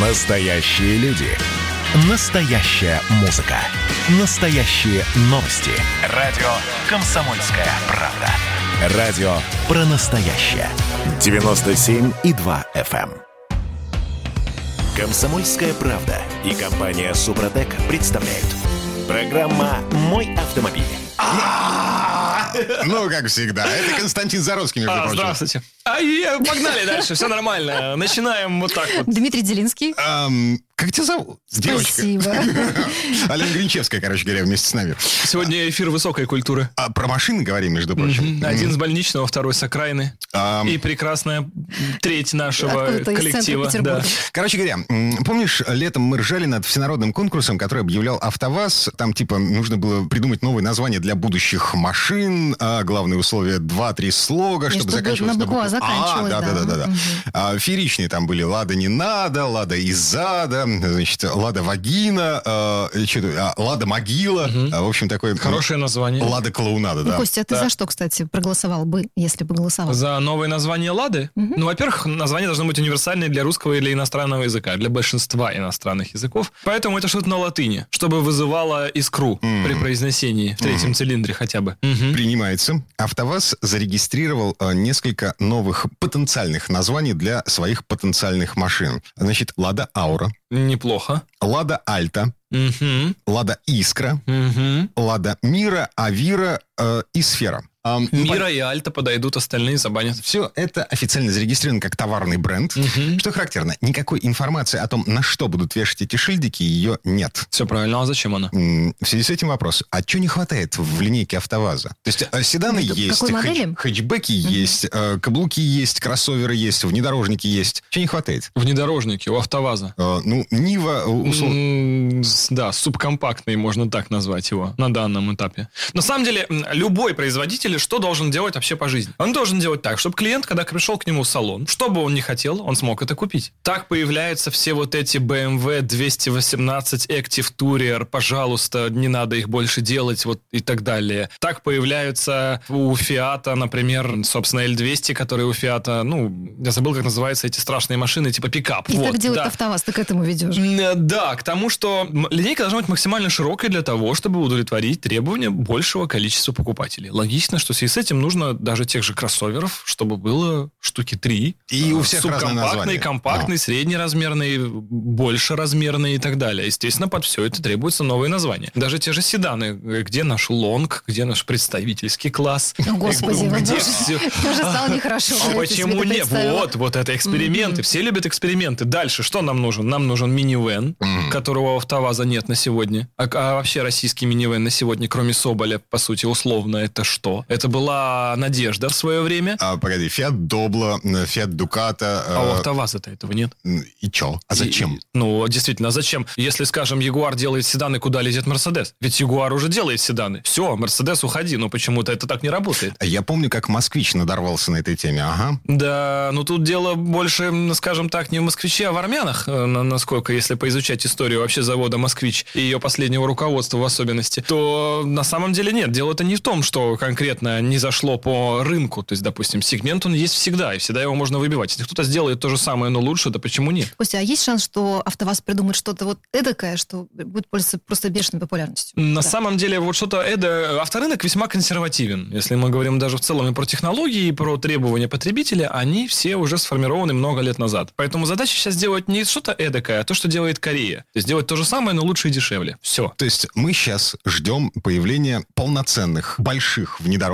Настоящие люди. Настоящая музыка. Настоящие новости. Радио «Комсомольская правда». Радио про настоящее. 97,2 FM. эм. «Комсомольская правда» и компания «Супротек» представляют. Программа «Мой автомобиль». Ну, как всегда. Это Константин Зароцкий, между А, прочим. здравствуйте. А, и погнали дальше, все нормально. Начинаем вот так вот. Дмитрий Делинский. Ам, как тебя зовут? Девочка. Спасибо. Алена Гринчевская, короче говоря, вместе с нами. Сегодня эфир высокой культуры. А про машины говорим, между прочим. Один с больничного, второй с окраины. И прекрасная треть нашего коллектива. Да. Короче говоря, помнишь, летом мы ржали над всенародным конкурсом, который объявлял АвтоВАЗ. Там, типа, нужно было придумать новое название для будущих машин. А главное условие 2-3 слога, чтобы чтобы заканчивалось на букву А А, заканчивалось, да, да, да, да. да. Мгм. А, фееричные там были «Лада не надо», «Лада из зада», значит, «Лада вагина», а, и что-то, а, «Лада могила». А, в общем, такое... Хорошее название. «Лада клоунада», Ну, да. Костя, а ты Да. за что, кстати, проголосовал бы, если бы голосовал? За новое название «Лады»? Ну, во-первых, название должно быть универсальное для русского или иностранного языка, для большинства иностранных языков. Поэтому это что-то на латыни, чтобы вызывало искру при произнесении в третьем цилиндре хотя бы. Мгм. Принимается. АвтоВАЗ зарегистрировал э, несколько новых потенциальных названий для своих потенциальных машин. Значит, «Лада Аура», Неплохо. «Лада Альта». «Лада Искра». «Лада Мира», «Авира» э, и «Сфера». Ну, Мира и Альта подойдут, остальные забанят. Все это официально зарегистрировано как товарный бренд. Что характерно, никакой информации о том, на что будут вешать эти шильдики, ее нет. Все правильно, а зачем она? В связи с этим вопрос, а что не хватает в линейке АвтоВАЗа? То есть э, седаны Это есть, какой хэтч- хэтчбеки есть, э, каблуки есть, кроссоверы есть, внедорожники есть. Чего не хватает? Внедорожники у АвтоВАЗа. Э, Ну, Нива, э, условно... М, с- Да, субкомпактный, можно так назвать его на данном этапе. На самом деле, любой производитель что должен делать вообще по жизни? Он должен делать так, чтобы клиент, когда пришел к нему в салон, что бы он ни хотел, он смог это купить. Так появляются все вот эти BMW 218 Active Tourer, пожалуйста, не надо их больше делать, вот и так далее. Так появляются у Фиата, например, собственно, L200, который у Фиата, ну, я забыл, как называются эти страшные машины, типа пикап. И вот, так делает да. АвтоВАЗ, ты к этому ведешь. Э, Да, к тому, что линейка должна быть максимально широкой для того, чтобы удовлетворить требования большего количества покупателей. Логично, что в связи с этим нужно даже тех же кроссоверов, чтобы было штуки три. И у А, всех разные названия. компактный, среднеразмерный, больше размерный и так далее. Естественно, под все это требуется новые названия. Даже те же седаны. Где наш лонг, где наш представительский класс? О, Господи, вот где тоже- все? Уже стало нехорошо. А когда ты почему представила. Вот, вот это эксперименты. Все любят эксперименты. Дальше, что нам нужен? Нам нужен минивэн, которого у АвтоВАЗа нет на сегодня. А, а вообще российский минивэн на сегодня, кроме Соболя, по сути, условно, это что? Это была надежда в свое время. А, погоди, Фиат Добла, Фиат Дуката. А у АвтоВАЗа-то этого нет. И чё? А зачем? И- ну, действительно, а зачем? Если, скажем, Ягуар делает седаны, куда лезет Мерседес? Ведь Ягуар уже делает седаны. Все, Мерседес, уходи. Но почему-то это так не работает. Я помню, как москвич надорвался на этой теме. Ага. Да, ну тут дело больше, скажем так, не в москвиче, а в армянах, э, на- насколько, если поизучать историю вообще завода «Москвич» и ее последнего руководства в особенности, то на самом деле нет. Дело-то не в том, что конкретно не зашло по рынку. То есть, допустим, сегмент он есть всегда, и всегда его можно выбивать. Если кто-то сделает то же самое, но лучше, то почему нет? Костя, а есть шанс, что АвтоВАЗ придумает что-то вот эдакое, что будет пользоваться просто бешеной популярностью? На Да. самом деле, вот что-то это авторынок весьма консервативен. Если мы говорим даже в целом и про технологии, и про требования потребителя, они все уже сформированы много лет назад. Поэтому задача сейчас сделать не что-то эдакое, а то, что делает Корея. То есть сделать то же самое, но лучше и дешевле. Все. То есть мы сейчас ждем появления полноценных больших внедорожников,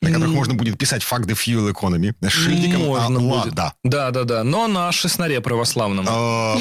на которых можно будет писать «Fuck the fuel economy» с шильдиком Можно а, будет. Да, да, да. Но на шестнаре православном. А.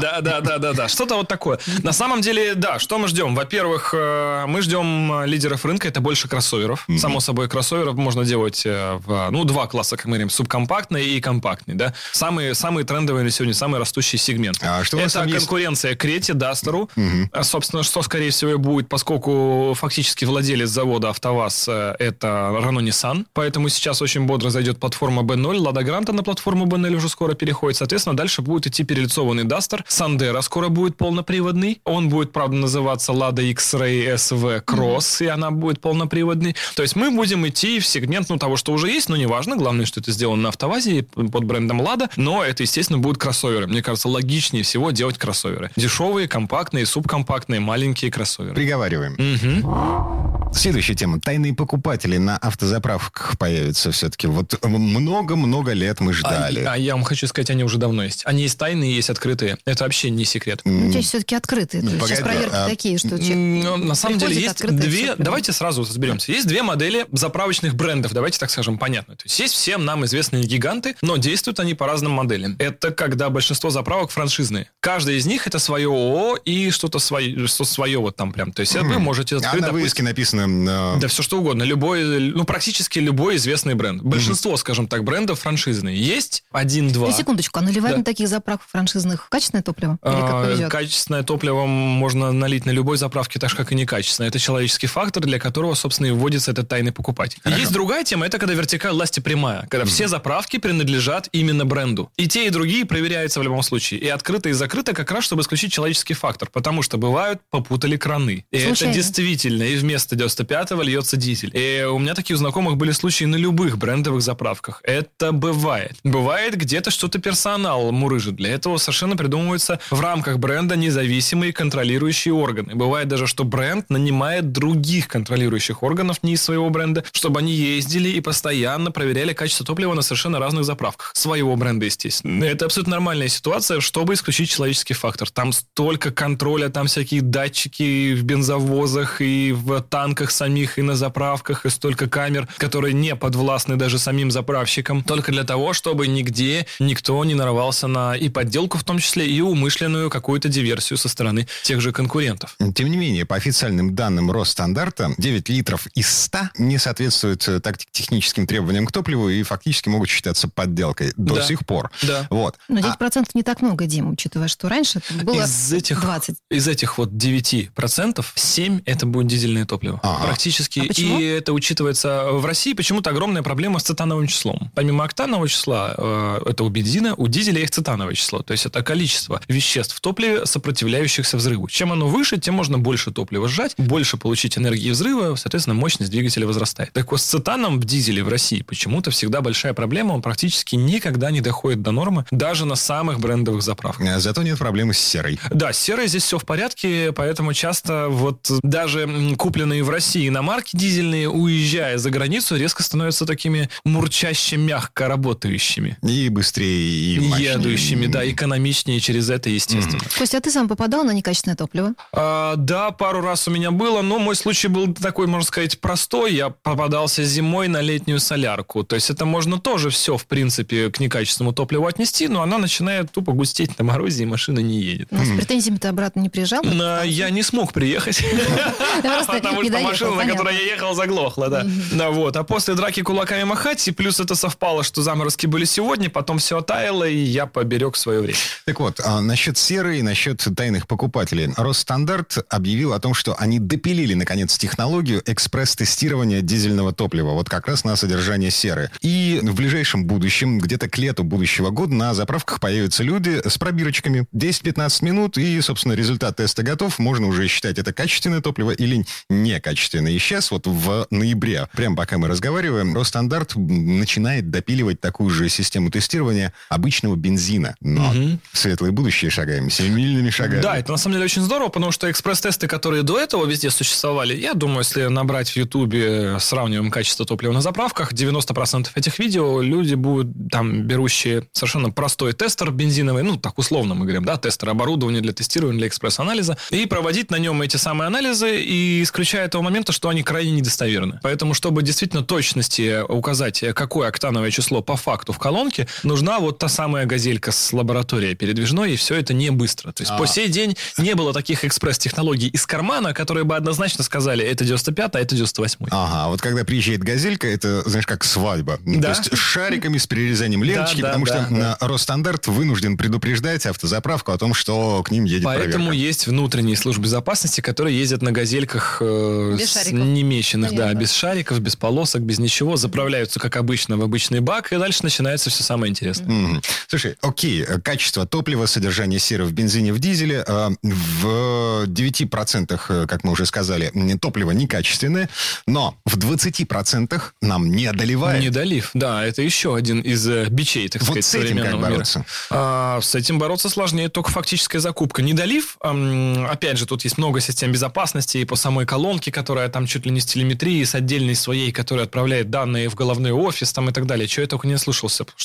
Да, да, да, да, да. Что-то вот такое. На самом деле, да, что мы ждем? Во-первых, э, мы ждем э, лидеров рынка, это больше кроссоверов. Само собой, кроссоверов можно делать э, в, ну, два класса, как мы говорим, субкомпактный и компактный, да. Самые, самые трендовые на сегодня, самый растущий сегмент. А что это там есть? конкуренция Крете, Дастеру. А, Собственно, что, скорее всего, будет, поскольку фактически владелец завода АвтоВАЗ года это Renault Nissan, поэтому сейчас очень бодро зайдет платформа B0, Lada Granta на платформу B0 уже скоро переходит, соответственно, дальше будет идти перелицованный Duster, Sandero скоро будет полноприводный, он будет, правда, называться Lada X-Ray SV Cross, mm-hmm. и она будет полноприводный. То есть мы будем идти в сегмент, ну, того, что уже есть, но неважно, главное, что это сделано на АвтоВАЗе под брендом Lada, но это, естественно, будут кроссоверы. Мне кажется, логичнее всего делать кроссоверы. Дешевые, компактные, субкомпактные, маленькие кроссоверы. Приговариваем. Угу. Следующая тема. Тайные покупатели на автозаправках появятся все-таки. Вот много-много лет мы ждали. А, а я вам хочу сказать, они уже давно есть. Они есть тайные, есть открытые. Это вообще не секрет. Ну, чаще все-таки открытые. Ну, Сейчас проверки а... такие, что... Ну, на самом деле есть две... Давайте сразу разберемся. Есть две модели заправочных брендов. Давайте так скажем, понятно. То есть есть всем нам известные гиганты, но действуют они по разным моделям. Это когда большинство заправок франшизные. Каждая из них это свое ООО и что-то свое, что свое вот там прям. То есть mm. вы можете открыть... А на вывеске написано... Uh... Да все что угодно. Любой, ну практически любой известный бренд. Большинство, mm. скажем так, брендов франшизные. Есть один-два. И секундочку, а наливают да. на таких заправках франшизных качественное топливо? Или как а, повезет? Качественное топливо можно налить на любой заправке, так же, как и некачественное. Это человеческий фактор, для которого, собственно, и вводится этот тайный покупатель. Хорошо. Есть другая тема, это когда вертикаль власти прямая. Когда mm. все заправки принадлежат именно бренду. И те, и другие проверяются в любом случае. И открыто, и закрыто как раз, чтобы исключить человеческий фактор. Потому что бывают, попутали краны. И Случайно. это действительно. И вместо 95-го льется дизель. И у меня такие у знакомых были случаи на любых брендовых заправках. Это бывает. Бывает где-то что-то персонал мурыжит. Для этого совершенно придумываются в рамках бренда независимые контролирующие органы. Бывает даже, что бренд нанимает других контролирующих органов не из своего бренда, чтобы они ездили и постоянно проверяли качество топлива на совершенно разных заправках. Своего бренда, естественно. Это абсолютно нормальная ситуация, чтобы исключить человеческий фактор. Там столько контроля, там всякие датчики в бензовозах и в танках самих, и на заправках, и столько камер, которые не подвластны даже самим заправщикам, только для того, чтобы нигде никто не нарвался на и подделку в том числе, и умышленную какую-то диверсию со стороны тех же конкурентов. Тем не менее, по официальным данным Росстандарта, 9 литров из 100 не соответствуют э, тактическим требованиям к топливу и фактически могут считаться подделкой до да. сих пор. Да. Вот. Но 10% а... не так много, Дим, учитывая, что раньше было из этих, 20. Из этих вот 9%, 7 это будет дизельное топливо. Ага. Практически. А почему? И это учитывается в России почему-то огромная проблема с цетановым числом. Помимо октанового числа, э, это у бензина, у дизеля есть цетановое число. То есть это количество веществ в топливе, сопротивляющихся взрыву. Чем оно выше, тем можно больше топлива сжать, больше получить энергии взрыва, соответственно, мощность двигателя возрастает. Так вот, с цетаном в дизеле в России почему-то всегда большая проблема, он практически никогда не доходит до нормы, даже на самых брендовых заправках. А зато нет проблемы с серой. Да, с серой здесь все в порядке, поэтому часто вот даже купленные в России иномарки дизельные, уезжая за границу, резко становятся такими мурчаще мягко работающими. И быстрее, и мощнее. Едущими, да, экономичнее через это, естественно. Mm-hmm. Костя, а ты сам попадал на некачественное топливо? А, да, пару раз у меня было, но мой случай был такой, можно сказать, простой. Я попадался зимой на летнюю солярку. То есть это можно тоже все, в принципе, к некачественному топливу отнести, но она начинает тупо густеть на морозе, и машина не едет. Но с претензиями ты обратно не приезжал? Я не смог приехать. Потому что машина, на которой я ехал, заглохла, да. Да, вот. А после драки кулаками махать, и плюс это совпало, что заморозки были сегодня, потом все оттаяло, и я поберег свое время. Так вот, а насчет серы и насчет тайных покупателей. Росстандарт объявил о том, что они допилили, наконец, технологию экспресс-тестирования дизельного топлива. Вот как раз на содержание серы. И в ближайшем будущем, где-то к лету будущего года, на заправках появятся люди с пробирочками. 10-15 минут, и, собственно, результат теста готов. Можно уже считать, это качественное топливо или некачественное. И сейчас, вот в ноябре, прямо пока мы разговариваем, Росстандарт начинает допиливать такую же систему тестирования обычного бензина. Но угу. в светлое будущее шагаем, семимильными шагами. Да, это на самом деле очень здорово, потому что экспресс-тесты, которые до этого везде существовали, я думаю, если набрать в Ютубе, сравниваем качество топлива на заправках, 90% этих видео люди будут там берущие совершенно простой тестер бензиновый, ну, так условно мы говорим, да, тестер оборудования для тестирования, для экспресс-анализа, и проводить на нем эти самые анализы, и исключая того момента, что они крайне недостоверны. Поэтому, чтобы действительно точности указать, какое октановое число по факту в колонке, нужна вот та самая газелька с лабораторией передвижной, и все это не быстро. То есть а. по сей день не было таких экспресс-технологий из кармана, которые бы однозначно сказали, это 95 а это 98 Ага, вот когда приезжает газелька, это, знаешь, как свадьба. Да. То есть с шариками, с перерезанием ленточки, да, да, потому да, что да. Росстандарт вынужден предупреждать автозаправку о том, что к ним едет Поэтому проверка. есть внутренние службы безопасности, которые ездят на газельках э, Без с- шариков. немеченных, да, без шариков, без полосок, без ничего, заправляются, как обычно, в обычный бак, и дальше начинается все самое интересное. Мгм. Слушай, окей, э, качество топлива, содержание серы в бензине, в дизеле. э, В 9%, э, как мы уже сказали, топливо некачественное, но в 20% нам не одолевает. Недолив, да, это еще один из э, бичей, так Вот сказать, с этим как современного мира. бороться? А, с этим бороться сложнее, только фактическая закупка. Недолив, ам, опять же, тут есть много систем безопасности и по самой колонке, которая там чуть ли не с телеметрией, с отдельной своей, которая отправляет данные в головной офис там и так далее. Чего я только не что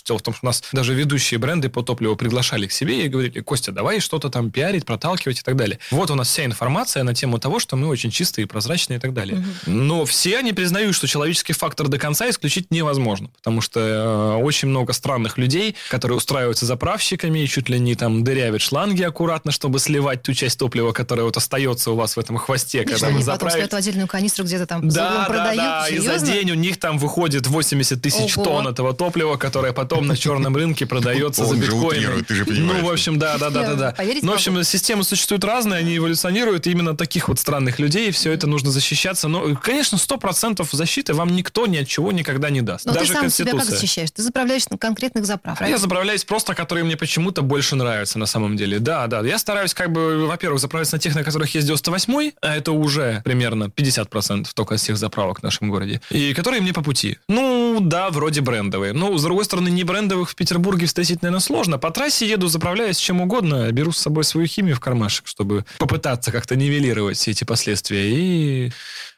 Дело в том, что у нас даже ведущие бренды по топливу приглашали к себе и говорили, Костя, давай что-то там пиарить, проталкивать и так далее. Вот у нас вся информация на тему того, что мы очень чистые, прозрачные и так далее. Но все они признают, что человеческий фактор до конца исключить невозможно, потому что э, очень много странных людей, которые устраиваются заправщиками и чуть ли не там дырявят шланги аккуратно, чтобы сливать ту часть топлива, которая вот остается у вас в этом хвосте, И когда вы потом заправите. в отдельную канистру где-то там Да, да, продают? да. И за Серьезно? день у них там выходит 80 тысяч Ого. тонн этого топлива, которое потом на черном рынке продается за ты понимаешь. Ну, в общем, да, да, да, да, Ну, в общем, системы существуют разные, они эволюционируют, и именно таких вот странных людей, все это нужно защищаться. Но, конечно, 100% защиты вам никто ни от чего никогда не даст. Но ты Даже сам себя как защищаешь? Ты заправляешь на конкретных заправках. Я заправляюсь просто, которые мне почему-то больше нравятся на самом деле. Да, да. Я стараюсь как бы, во-первых, заправиться на тех, на которых есть 98 а это уже примерно 50% только всех заправок в нашем городе. И которые мне по пути. Ну, да, вроде брендовые. Но, с другой стороны, не брендовых в Петербурге встретить, наверное, сложно. По трассе еду, заправляюсь чем угодно, беру с собой свою химию в кармашек, чтобы попытаться как-то нивелировать все эти последствия. И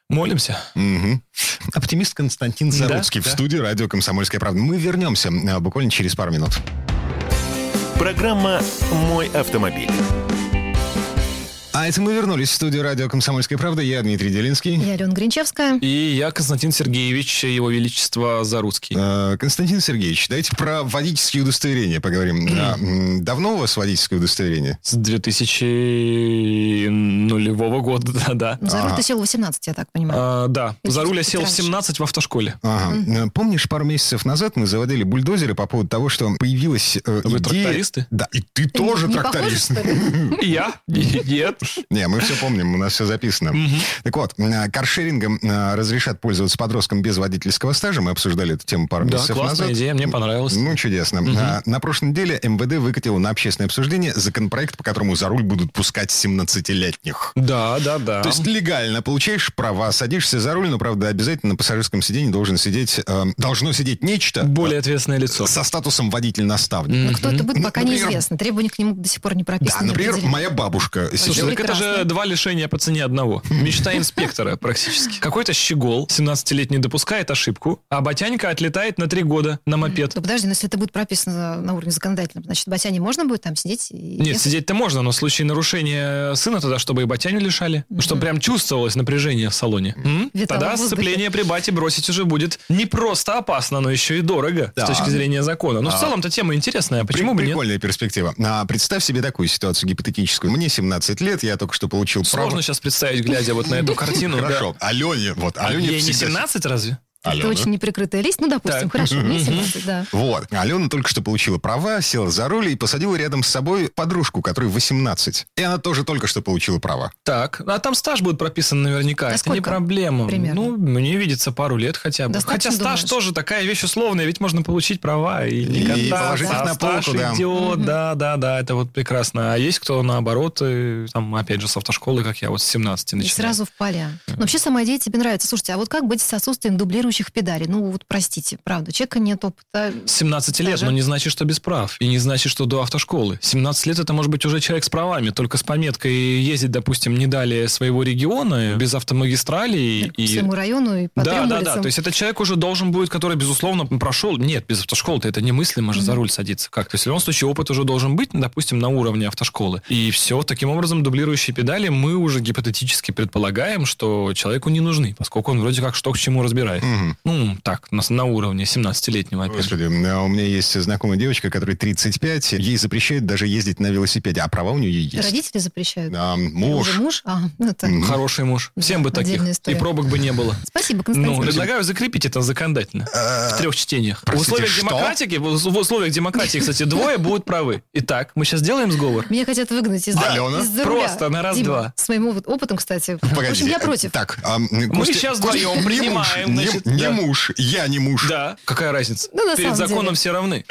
молимся. Мгм. Оптимист Константин Да, Заруцкий в да. студии радио «Комсомольская правда». Мы вернемся э, буквально через пару минут. Программа «Мой автомобиль». А это мы вернулись в студию радио «Комсомольская правда». Я Дмитрий Делинский. Я Алена Гринчевская. И я Константин Сергеевич, его величество Заруцкий. Э, Константин Сергеевич, давайте про водительские удостоверения поговорим. А, Давно у вас водительское удостоверение? С 2000 нулевого года, да, да. Ну, за руль Ага. ты сел в 18, я так понимаю. А, да, Или за руль я сел в раньше. 17 в автошколе. Ага. Э, Помнишь, пару месяцев назад мы заводили бульдозеры по поводу того, что появилась э, Вы идея... трактористы? Да, и ты тоже не тракторист. похожи? И я? Нет. Не, мы все помним, у нас все записано. Так вот, э, каршерингом э, разрешат пользоваться подросткам без водительского стажа. Мы обсуждали эту тему пару Да, месяцев классная назад. идея, мне понравилось. Ну, чудесно. А, На прошлой неделе МВД выкатило на общественное обсуждение законопроект, по которому за руль будут пускать 17-летних. Да, да, да. То есть легально получаешь права, садишься за руль, но, правда, обязательно на пассажирском сиденье должен сидеть, э, должно сидеть нечто Более ответственное лицо. э, со статусом водитель-наставник. Ну, кто это будет, пока неизвестно. Требования к нему до сих пор не прописаны. Да, например, моя бабушка сидела- так это же два лишения по цене одного. Мечта инспектора практически. Какой-то щегол, 17-летний, допускает ошибку, а батянька отлетает на три года на мопед. Ну, подожди, но если это будет прописано на уровне законодательном, значит, Батяне можно будет там сидеть и... Нет, сидеть-то можно, но в случае нарушения сына тогда, чтобы и батяню лишали. Ну, чтобы прям чувствовалось напряжение в салоне. Тогда сцепление при бате бросить уже будет не просто опасно, но еще и дорого Да. с точки зрения закона. Ну, в А. целом-то тема интересная. Почему бы нет? Прикольная перспектива. А, представь себе такую ситуацию гипотетическую. Мне 17 лет, я только что получил право... Сложно сейчас представить, глядя вот на эту картину. Хорошо. Алене, вот, Алене ей не всегда- 17 разве? Это Алена. очень неприкрытая лист. Ну, допустим, Так. хорошо, мне 17, да. Вот. Алена только что получила права, села за руль и посадила рядом с собой подружку, которой 18. И она тоже только что получила права. Так, а там стаж будет прописан наверняка. А это не сколько проблема. примерно? Ну, мне видится пару лет хотя бы. Достаточно, хотя стаж думаешь? тоже такая вещь условная, ведь можно получить права и не И положить их а на полку, да. идет, да, да, да, это вот прекрасно. А есть кто наоборот, э, там, опять же, с автошколы, как я, вот с 17 И начинаю. сразу в поля. Но вообще сама идея тебе нравится. Слушайте, а вот как быть с отсутствием дублирующих педалей? Ну, вот простите, правда, человека нет опыта. С 17 лет, Даже? но не значит, что без прав. И не значит, что до автошколы. 17 лет это может быть уже человек с правами, только с пометкой ездить, допустим, не далее своего региона, без автомагистралей. По всему району и по да, трем да, улицам. да. То есть это человек уже должен будет, который, безусловно, прошел. Нет, без автошколы-то это немыслимо же за руль садиться. Как? То есть в любом случае опыт уже должен быть, допустим, на уровне автошколы. И все, таким образом, дублирующие педали мы уже гипотетически предполагаем, что человеку не нужны, поскольку он вроде как что к чему разбирает. Мгм. Мгм. Ну, так, на, на уровне 17-летнего, опять же. Господи, а у меня есть знакомая девочка, которой 35, ей запрещают даже ездить на велосипеде, а права у нее есть. Родители запрещают? А, муж. уже муж? А, ну это... Хороший муж. Всем бы таких. история. И пробок бы не было. Спасибо, Константин. Ну, предлагаю закрепить это законодательно. В трех чтениях. В Э, условиях что? демократии, в условиях демократии, кстати, двое будут правы. Итак, мы сейчас делаем сговор. Меня хотят выгнать из, Алена? руля. Просто на раз-два. С моим опыт- опытом, кстати. В общем, Погодите, я против. Так, а, Мы сейчас вдвоем принимаем, значит, не, да. муж, я не муж. Да. Какая разница? Ну, на Перед самом законом деле. все равны.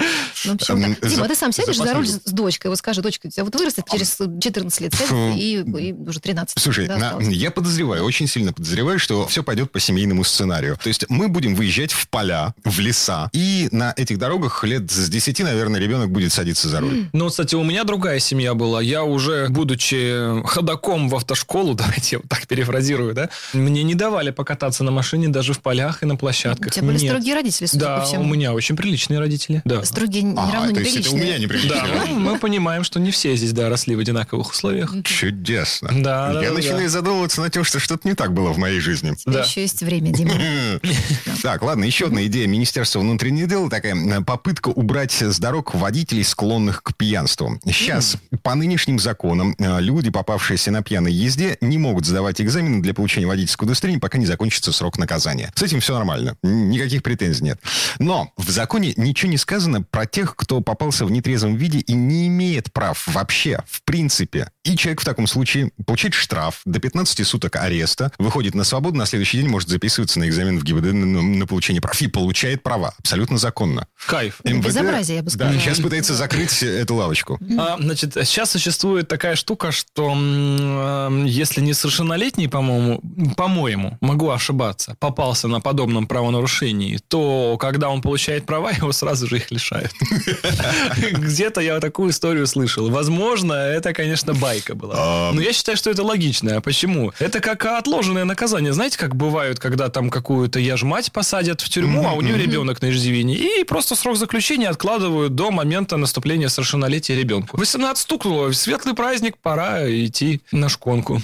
Ну, в общем, Эм, так. Дима, за- а ты сам сядешь за руль с, с дочкой, вот скажи, дочка, у тебя вот вырастет через 14 лет, и, и уже 13. Слушай, да, на- я подозреваю, очень сильно подозреваю, что все пойдет по семейному сценарию. То есть мы будем выезжать в поля, в леса, и на этих дорогах лет с 10, наверное, ребенок будет садиться за руль. Ну, кстати, у меня другая семья была. Я уже, будучи ходаком в автошколу, давайте я вот так перефразирую, да, мне не давали покататься на машине даже в полях и на У площадках. тебя были Нет. строгие родители, судя Да, по всему. у меня очень приличные родители. Да. Строгие не А, равно то есть это у неприличные. меня неприлично. Да, мы понимаем, что не все здесь, да, росли в одинаковых условиях. Чудесно. Да, да, я да, начинаю да. задумываться над тем, что что-то не так было в моей жизни. У Да. еще есть время, Дима. Так, ладно, еще одна идея Министерства внутренних дел, такая попытка убрать с дорог водителей, склонных к пьянству. Сейчас по нынешним законам э, люди, попавшиеся на пьяной езде, не могут сдавать экзамены для получения водительского удостоверения, пока не закончится срок наказания. С этим все нормально, никаких претензий нет. Но в законе ничего не сказано про тех, кто попался в нетрезвом виде и не имеет прав вообще, в принципе. И человек в таком случае получает штраф до 15 суток ареста, выходит на свободу, на следующий день может записываться на экзамен в ГИБД на, на получение прав и получает права. Абсолютно законно. Кайф. Это безобразие, я бы Да, сказала. сейчас пытается закрыть эту лавочку. А, значит, сейчас существует такая штука, что э, если несовершеннолетний, по-моему, по-моему, могу ошибаться, попался на подобном правонарушении, то когда он получает права, его сразу же их лишают. Где-то я такую историю слышал. Возможно, это, конечно, байка была. Но я считаю, что это логично. А почему? Это как отложенное наказание. Знаете, как бывают, когда там какую-то я ж мать посадят в тюрьму, а у нее ребенок на иждивении, и просто срок заключения откладывают до момента наступления совершеннолетия ребенку. 18 стукнуло, светлый праздник, пора идти на шконку.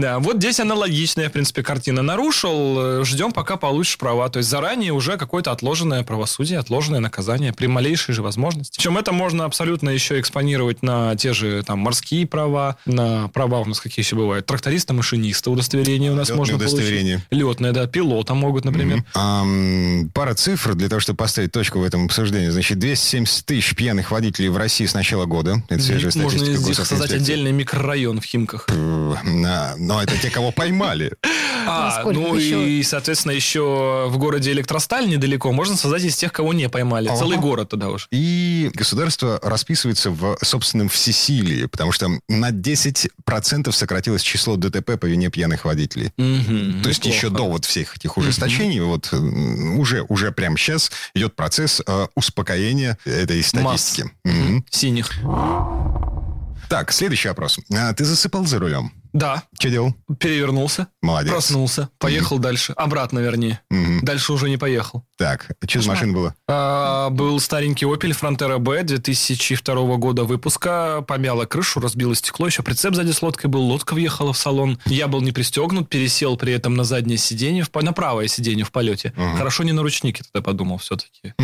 Да, вот здесь аналогичная, в принципе, картина. Нарушил, э, ждем, пока получишь права. То есть заранее уже какое-то отложенное правосудие, отложенное наказание при малейшей же возможности. Причем это можно абсолютно еще экспонировать на те же там морские права, на права у нас какие еще бывают. Тракториста, машиниста удостоверение у нас Летное можно удостоверение. получить. Летное, да, пилота могут, например. Ам, пара цифр для того, чтобы поставить точку в этом обсуждении. Значит, 270 тысяч пьяных водителей в России с начала года. Это свежая Можно статистика из них создать отдельный микрорайон в Химках. Но это те, кого поймали. А, ну еще? и, соответственно, еще в городе Электросталь недалеко можно создать из тех, кого не поймали. Ага. Целый город туда уж. И государство расписывается в собственном всесилии, потому что на 10% сократилось число ДТП по вине пьяных водителей. Мгм, То есть неплохо. еще до вот всех этих ужесточений, вот э, уже, уже прямо сейчас идет процесс э, успокоения этой статистики. Мгм. Синих. Так, следующий вопрос. А, ты засыпал за рулем? Да, Что делал? перевернулся, Молодец. проснулся, поехал дальше. Обратно, вернее. Мгм. Дальше уже не поехал. Так, что за машина была? А, был старенький Opel Frontera B 2002 года выпуска. Помяла крышу, разбило стекло. Еще прицеп сзади с лодкой был. Лодка въехала в салон. Я был не пристегнут, пересел при этом на заднее сиденье, на правое сиденье в полете. Ага. Хорошо не на ручнике тогда подумал все-таки.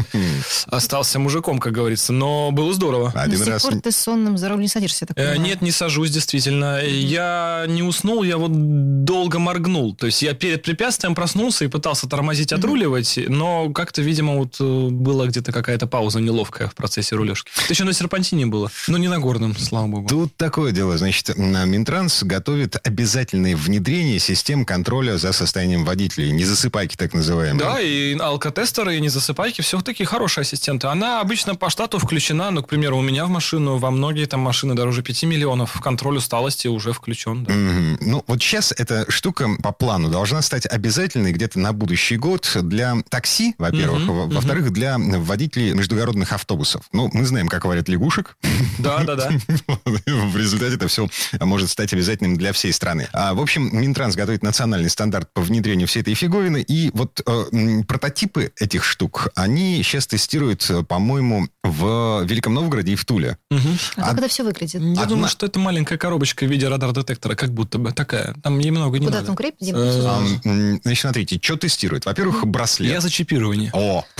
Остался мужиком, как говорится. Но было здорово. До Один сих раз... пор ты сонным за руль не садишься, так Э. Нет, не сажусь, действительно. Я не уснул, я вот долго моргнул. То есть я перед препятствием проснулся и пытался тормозить, отруливать, но как-то, видимо, вот э, была где-то какая-то пауза неловкая в процессе рулежки. Это еще на серпантине было, но не на горном, слава богу. Тут такое дело, значит, Минтранс готовит обязательное внедрение систем контроля за состоянием водителей, не засыпайки так называемые. Да, и алкотестеры, и незасыпайки, все такие хорошие ассистенты. Она обычно по штату включена, ну, к примеру, у меня в машину, во многие там машины дороже 5 миллионов, контроль усталости уже включен. да. Мгм. Ну, вот сейчас эта штука по плану должна стать обязательной где-то на будущий год для такси во-первых. Мгм, Во- мгм. Во-вторых, для водителей междугородных автобусов. Ну, мы знаем, как варят лягушек. Да, да, да. В результате это все может стать обязательным для всей страны. А, в общем, Минтранс готовит национальный стандарт по внедрению всей этой фиговины. И вот э, прототипы этих штук, они сейчас тестируют, э, по-моему, в Великом Новгороде и в Туле. Мгм. А как Од- это все выглядит? Я Одна- думаю, что это маленькая коробочка в виде радар-детектора, как будто бы такая. Там немного не Куда надо. там? Дим? Э, Значит, смотрите, что тестируют? Во-первых, браслет. Я за чипирование. О,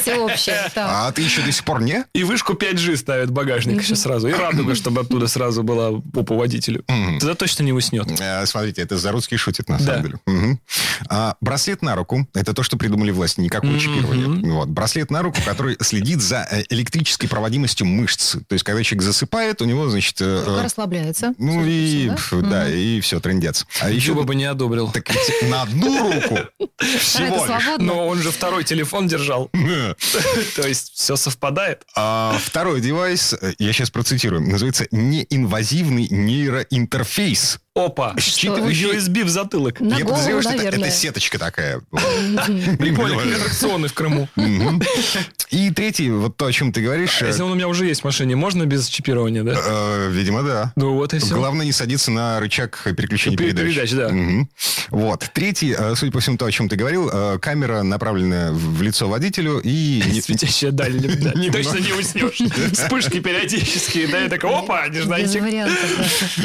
Все общее. Так. а ты еще до сих пор не? И вышку 5G ставят в багажник сейчас сразу. И радуга, чтобы оттуда сразу была попа водителю. Тогда точно не уснет. Э, Смотрите, это Заруцкий шутит, на Да. самом деле. А, браслет на руку – это то, что придумали власти, никакого чипирования. Вот. Браслет на руку, который следит за э, электрической проводимостью мышц. То есть, когда человек засыпает, у него, значит... расслабляется. ну и, пф, да, и все, трендец. А еще бы не одобрил. так ведь на одну руку Вторая-то всего лишь. Но он же второй телефон держал. То есть все совпадает. А второй девайс, э, я сейчас процитирую, называется неинвазивный нейроинтерфейс. Опа. Считывающий- USB в затылок. На Я голову, подозреваю, что это, наверное. это сеточка такая. Прикольно, как аттракционы в Крыму. И третий, вот то, о чем ты говоришь, А э, Если он у меня уже есть в машине, можно без чипирования, да? э, видимо, да. Ну вот и все. Главное не садиться на рычаг переключения Пер- передач. передач, да. Вот. Третий, э, судя по всему, то, о чем ты говорил, камера направленная в лицо водителю и... не- Светящая даль. да, Не Точно не уснешь. Вспышки периодические, да, и такой, опа, Без нежданчик. вариантов,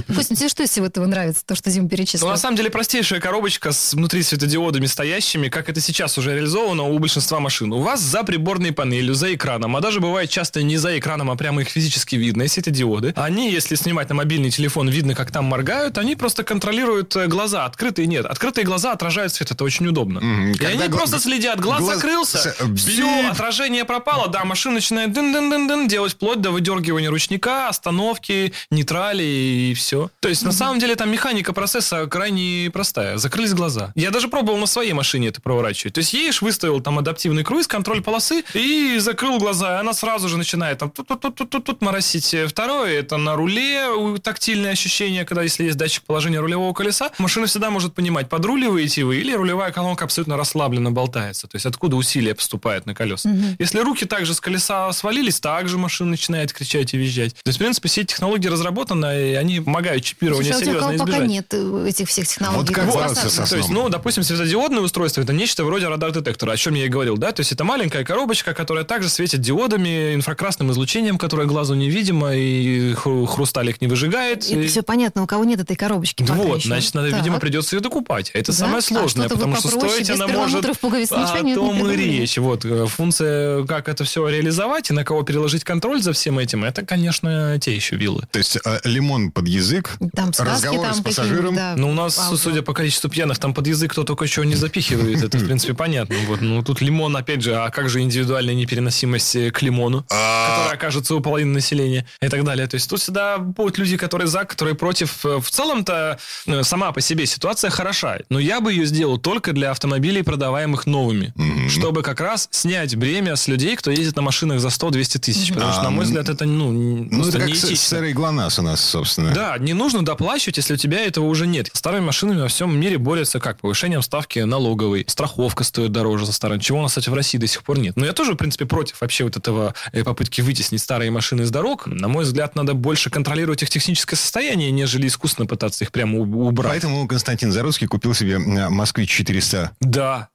да. Костя, тебе что всего этого нравится? То, что Дима перечислил? Ну, на самом деле, простейшая коробочка с внутри светодиодами стоящими, как это сейчас уже реализовано у большинства машин. У вас за приборной панелью, за экраном, а даже бывает часто не за экраном, а прямо их физически видно, и светодиоды. Они, если снимать на мобильный телефон, видно, как там моргают, они просто контролируют э, глаза. Открытые нет. Открытые глаза отражают свет, это очень удобно. Мгм. И Когда они гла- просто следят. Глаз, глаз- закрылся, с- все, отражение пропало, да, машина начинает дын-дын-дын-дын делать вплоть до выдергивания ручника, остановки, нейтрали и все. То есть, на самом деле, там механика процесса крайне простая. Закрылись глаза. Я даже пробовал на своей машине это проворачивать. То есть, едешь, выставил там адаптивный круиз, контроль полосы и закрыл глаза, и она сразу же начинает там тут-тут-тут-тут моросить. Второе, это на руле тактильное ощущение, когда если есть датчик положения рулевого колеса, машина всегда может понимать, подруливаете вы или рулевая колонка абсолютно расслабленно болтается. То есть, откуда усилие поступает на колеса. Если руки также с колеса свалились, также машина начинает кричать и визжать. То есть, в принципе, все эти технологии разработаны, и они помогают чипирование Слушай, а серьезно пока избежать. нет э, этих всех технологий. Вот как со То есть, ну, допустим, светодиодное устройство это нечто вроде радар-детектора, о чем я и говорил, да? То есть это маленькая коробочка, которая также светит диодами, инфракрасным излучением, которое глазу невидимо и хру- хрусталик не выжигает. Это И- все понятно, у кого нет этой коробочки пока вот, еще. значит, надо, Так. видимо, придется ее докупать. А это Да? самое А сложное, вы потому что стоить она может... пуговиц, ничего о нет, не том и речь. Вот, э, функция, как это все реализовать и на кого переложить контроль за всем этим, это, конечно, те еще виллы. То есть э, лимон под язык, Там разговор с пассажиром. да. Ну, у нас, Аудио. судя по количеству пьяных, там под язык кто только чего не запихивает. Это, в принципе, понятно. Вот. Ну, тут лимон, опять же, а как же индивидуальная непереносимость э, к лимону, которая окажется у половины населения и так далее. То есть тут всегда будут люди, которые за, которые против. Э, В целом-то э, сама по себе ситуация хороша, но я бы ее сделал только для автомобилей, продаваемых новыми, чтобы как раз снять бремя с людей, кто ездит на машинах за 100-200 тысяч. Потому что, на мой А, взгляд, это, ну, Ну, это как серый ГЛОНАСС у нас, собственно. Да, не нужно доплачивать, если у тебя этого уже нет. Старыми машинами во всем мире борются как? Повышением ставки налоговой. Страховка стоит дороже за старым, чего у нас, кстати, в России до сих пор нет. Но я тоже, в принципе, против вообще вот этого э, попытки вытеснить старые машины с дорог. На мой взгляд, надо больше контролировать их техническое состояние, нежели искусственно пытаться их прямо убрать. Поэтому Константин Заруцкий купил себе э, Москвич 400 Да.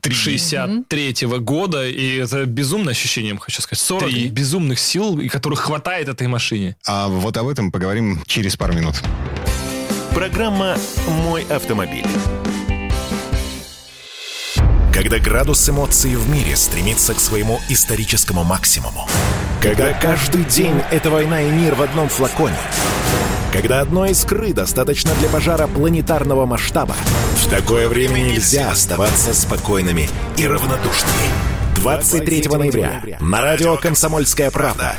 Три. 63 года, и это безумное ощущение, хочу сказать. 40 Три. безумных сил, и которых хватает этой машине. А вот об этом поговорим через пару минут. Программа «Мой автомобиль». Когда градус эмоций в мире стремится к своему историческому максимуму. Когда каждый день — это война и мир в одном флаконе. Когда одной искры достаточно для пожара планетарного масштаба. В такое время нельзя оставаться спокойными и равнодушными. 23 ноября на радио «Комсомольская правда»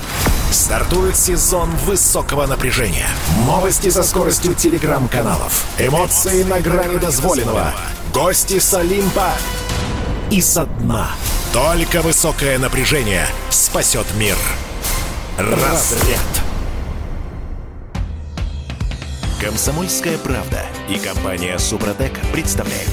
стартует сезон высокого напряжения. Новости со скоростью телеграм-каналов. Эмоции на грани дозволенного. Гости с Олимпа и со дна. Только высокое напряжение спасет мир. Разряд. Комсомольская правда и компания Супротек представляют.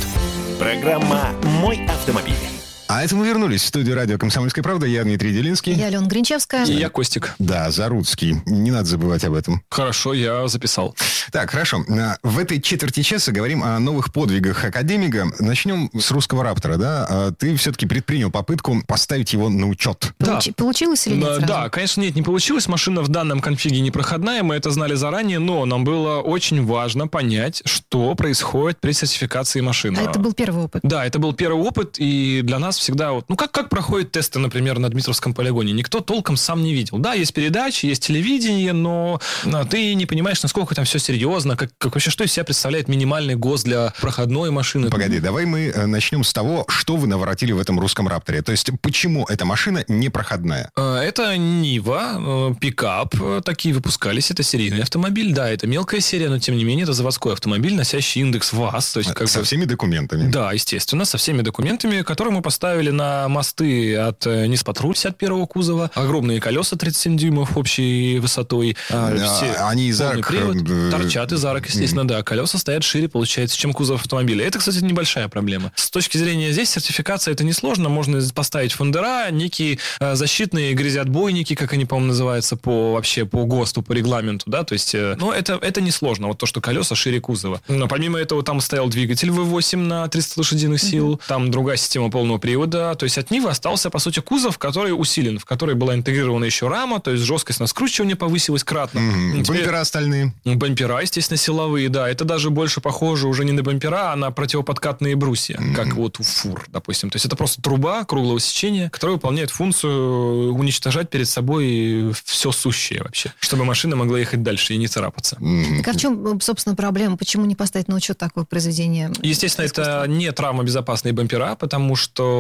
Программа «Мой автомобиль». А это мы вернулись в студию радио «Комсомольская правда». Я Дмитрий Делинский. Я Алена Гринчевская. И я Костик. Да, Заруцкий. Не надо забывать об этом. Хорошо, я записал. Так, хорошо. А, В этой четверти часа говорим о новых подвигах академика. Начнем с русского раптора, да? А Ты все-таки предпринял попытку поставить его на учет. Да. Получи- Получилось или нет? Да, конечно, нет, не получилось. Машина в данном конфиге непроходная, мы это знали заранее, но нам было очень важно понять, что происходит при сертификации машины. А это был первый опыт. Да, это был первый опыт, и для нас всегда... вот, Ну, как, как проходят тесты, например, на Дмитровском полигоне? Никто толком сам не видел. Да, есть передачи, есть телевидение, но а, ты не понимаешь, насколько там все серьезно, как, как вообще, что из себя представляет минимальный ГОС для проходной машины. Погоди, давай мы э, начнем с того, что вы наворотили в этом русском рапторе. То есть, почему эта машина непроходная? Э, Это Нива, э, пикап, э, такие выпускались, это серийный автомобиль, да, это мелкая серия, но тем не менее это заводской автомобиль, носящий индекс ВАЗ, то есть как Со бы- всеми документами. Да, естественно, со всеми документами, которые мы поставили на мосты от э, Ниспатруль 51 кузова, огромные колеса 37 дюймов общей высотой, а, А, все- они из арок, привод, э, торчат из арок, естественно, да, колеса стоят шире, получается, чем кузов автомобиля. Это, кстати, небольшая проблема. С точки зрения здесь сертификация это несложно, можно поставить фондера, некие э, защитные грязеотбойники, как они, по-моему, называются по вообще по ГОСТу, по регламенту, да, то есть, э, ну, это, это несложно, вот то, что колеса шире кузова. Но помимо этого там стоял двигатель V8 на 300 лошадиных сил, там другая система полного привода, то есть от Нивы остался, по сути, кузов, который усилен, в который была интегрирована еще рама, то есть жесткость на скручивание повысилась кратно. Мгм. Теперь- Бампера остальные. ну, Бампера, естественно, силовые, да. Это даже больше похоже уже не на бампера, а на противоподкатные брусья, как вот у фур, допустим. То есть это просто труба круглого сечения, которая выполняет функцию уничтожать перед собой все сущее вообще, чтобы машина могла ехать дальше и не царапаться. Мгм. Так а в чем, собственно, проблема? Почему не поставить на учет такое произведение? Естественно, искусства? это не травмобезопасные бампера, потому что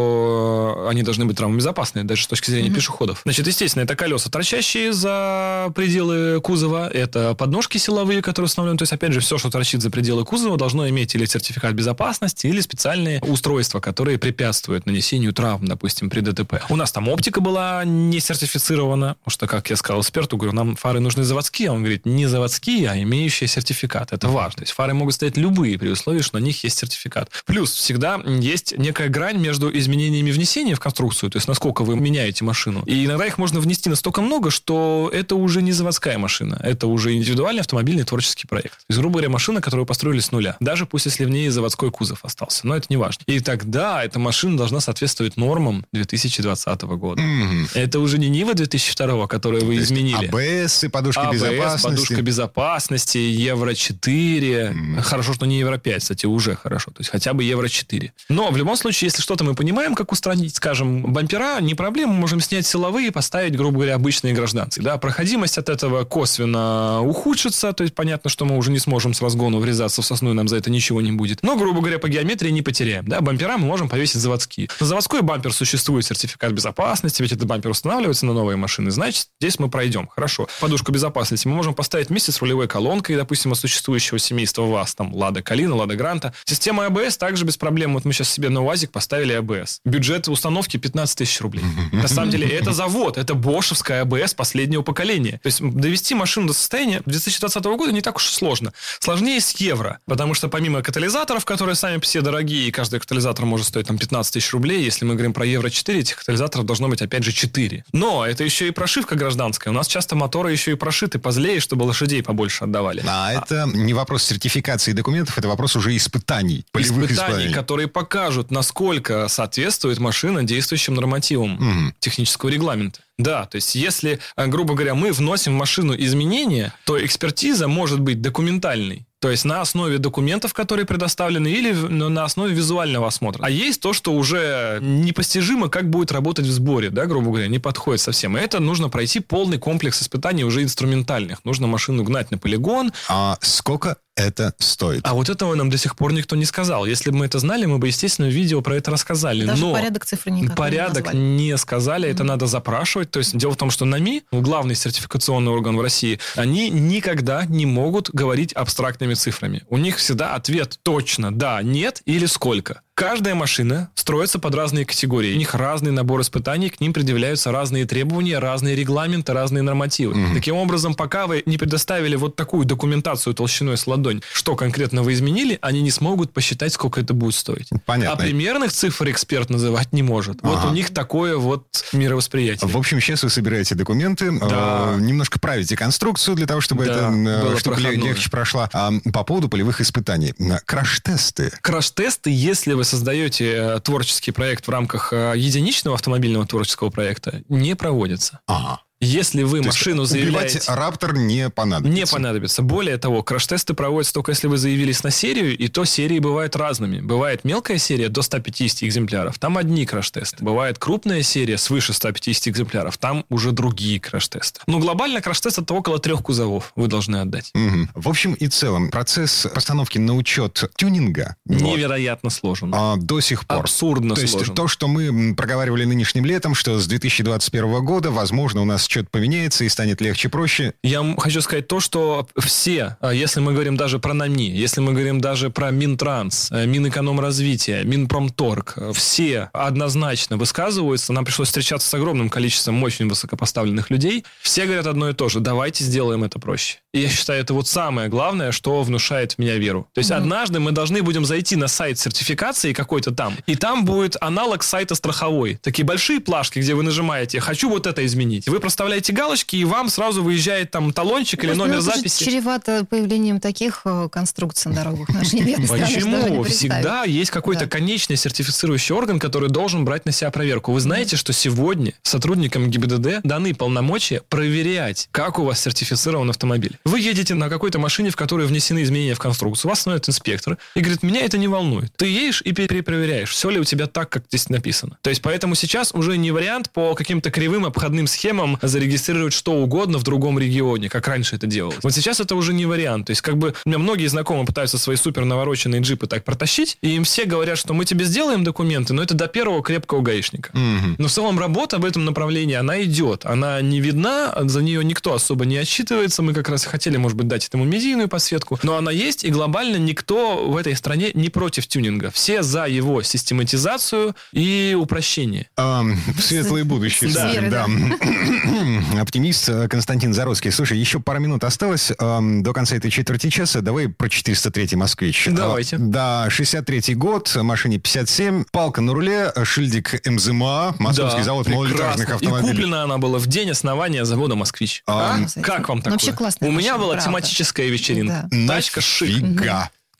они должны быть травмобезопасные, даже с точки зрения пешеходов. Значит, естественно, это колеса, торчащие за пределы кузова, это подножки силовые, которые установлены. То есть, опять же, все, что торчит за пределы кузова, должно иметь или сертификат безопасности, или специальные устройства, которые препятствуют нанесению травм, допустим, при ДТП. У нас там оптика была не сертифицирована, потому что, как я сказал эксперту, говорю, нам фары нужны заводские. Он говорит, не заводские, а имеющие сертификат. Это важно. То есть фары могут стоять любые при условии, что на них есть сертификат. Плюс всегда есть некая грань между изменениями внесения в конструкцию, то есть насколько вы меняете машину. И иногда их можно внести настолько много, что это уже не заводская машина, это уже индивидуальный автомобильный творческий проект. То есть, грубо говоря, машина, которую построили с нуля. Даже пусть если в ней заводской кузов остался. Но это не важно. И тогда эта машина должна соответствовать нормам 2020 года. Мгм. Это уже не Нива 2002, которую вы То изменили. АБС и подушки АБС, безопасности. подушка безопасности, Евро 4. Хорошо, что не Евро 5, кстати, уже хорошо. То есть хотя бы Евро 4. Но в любом случае, если что-то мы понимаем, как устранить, скажем, бампера, не проблема, можем снять силовые поставить, грубо говоря, обычные гражданские. Да? Проходимость от этого косвенно ухудшится, то есть понятно, что мы уже не сможем с разгону врезаться в сосну, и нам за это ничего не будет. Но, грубо говоря, по геометрии не потеряем. Да? Бампера мы можем повесить заводские. На заводской бампер существует сертификат безопасности, ведь этот бампер устанавливается на новые машины. Значит, здесь мы пройдем. Хорошо. Подушку безопасности мы можем поставить вместе с рулевой колонкой, допустим, от существующего семейства ВАЗ, там, Лада Калина, Лада Гранта. Система АБС также без проблем. Вот мы сейчас себе на УАЗик поставили АБС. Бюджет установки 15 тысяч рублей. На самом деле, это завод, это бошевская АБС последнего поколения. То есть довести машину до состояния 2020 года не так уж и сложно. Сложнее с евро, потому что помимо катализаторов, которые сами себе дорогие, и каждый катализатор может стоить там 15 тысяч рублей, если мы говорим про евро 4, этих катализаторов должно быть опять же 4. Но это еще и прошивка гражданская. У нас часто моторы еще и прошиты позлее, чтобы лошадей побольше отдавали. А это не вопрос сертификации документов, это вопрос уже испытаний, испытаний, испытаний. которые покажут, насколько соответствует машина действующим нормативам Мгм. технического регламента. Да, то есть если, э, грубо говоря, мы вносим в машину изменения, то экспертиза может быть документальной. То есть на основе документов, которые предоставлены, или ну, на основе визуального осмотра. А есть то, что уже непостижимо, как будет работать в сборе, да, грубо говоря, не подходит совсем. И это нужно пройти полный комплекс испытаний уже инструментальных. Нужно машину гнать на полигон, А сколько это стоит? а вот этого нам до сих пор никто не сказал. Если бы мы это знали, мы бы, естественно, в видео про это рассказали. Даже Но порядок цифр никак порядок не не сказали, это надо запрашивать. То есть дело в том, что НАМИ, главный сертификационный орган в России, они никогда не могут говорить абстрактными цифрами. У них всегда ответ точно да, нет или сколько. Каждая машина строится под разные категории. У них разный набор испытаний, к ним предъявляются разные требования, разные регламенты, разные нормативы. Угу. Таким образом, пока вы не предоставили вот такую документацию толщиной с ладонь, что конкретно вы изменили, они не смогут посчитать, сколько это будет стоить. Понятно. А примерных цифр эксперт называть не может. Ага. Вот у них такое вот мировосприятие. В общем, сейчас вы собираете документы, да. э, немножко правите конструкцию для того, чтобы да, это э, чтобы легче прошла. А по поводу полевых испытаний. Краш-тесты. Краш-тесты, если вы создаете э, творческий проект в рамках э, единичного автомобильного творческого проекта, не проводятся. Ага. Если вы То машину заявляете... Раптор не понадобится. Не понадобится. Более того, краш-тесты проводятся только если вы заявились на серию, и то серии бывают разными. Бывает мелкая серия до 150 экземпляров, там одни краш-тесты. Бывает крупная серия свыше 150 экземпляров, там уже другие краш-тесты. Но глобально краш-тест это около трех кузовов вы должны отдать. Угу. В общем и целом, процесс постановки на учет тюнинга... Невероятно вот, сложен. А, до сих пор. Абсурдно то сложен. есть то, что мы проговаривали нынешним летом, что с 2021 года, возможно, у нас что-то поменяется и станет легче, проще. Я хочу сказать то, что все, а, если мы говорим даже про НАМИ, если мы говорим даже про Минтранс, э, Минэкономразвитие, Минпромторг, э, все однозначно высказываются. Нам пришлось встречаться с огромным количеством очень высокопоставленных людей. Все говорят одно и то же. Давайте сделаем это проще. И я считаю, это вот самое главное, что внушает в меня веру. То есть mm-hmm. однажды мы должны будем зайти на сайт сертификации какой-то там, и там будет аналог сайта страховой. Такие большие плашки, где вы нажимаете «хочу вот это изменить». Вы проставляете галочки, и вам сразу выезжает там талончик или номер записи. чревато появлением таких э, конструкций на дорогах нашей Почему? Всегда есть какой-то конечный сертифицирующий орган, который должен брать на себя проверку. Вы знаете, что сегодня сотрудникам ГИБДД даны полномочия проверять, как у вас сертифицирован автомобиль. Вы едете на какой-то машине, в которой внесены изменения в конструкцию, вас становится инспектор и говорит, меня это не волнует. Ты едешь и перепроверяешь, все ли у тебя так, как здесь написано. То есть поэтому сейчас уже не вариант по каким-то кривым обходным схемам зарегистрировать что угодно в другом регионе, как раньше это делалось. Вот сейчас это уже не вариант. То есть как бы у меня многие знакомые пытаются свои супер навороченные джипы так протащить, и им все говорят, что мы тебе сделаем документы, но это до первого крепкого гаишника. Mm-hmm. Но в целом работа в этом направлении, она идет. Она не видна, за нее никто особо не отчитывается. Мы как раз хотели, может быть, дать этому медийную подсветку, но она есть, и глобально никто в этой стране не против тюнинга. Все за его систематизацию и упрощение. А, светлое будущее, да. да. Оптимист э, Константин Зароцкий. Слушай, еще пару минут осталось э, до конца этой четверти часа. Давай про 403 «Москвич». Давайте. Да, 63-й год, машине 57, палка на руле, шильдик МЗМА, Московский да, завод малолитражных автомобилей. И куплена она была в день основания завода «Москвич». А, а? Как вам такое? Вообще классно. У меня была тематическая вечеринка. Да. Тачка шик.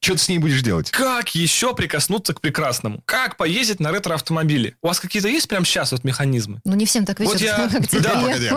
Что ты с ней будешь делать? Как еще прикоснуться к прекрасному? Как поездить на ретро-автомобиле? У вас какие-то есть прямо сейчас вот механизмы? Ну, не всем так везет, вот я... как тебе. Да, погоди,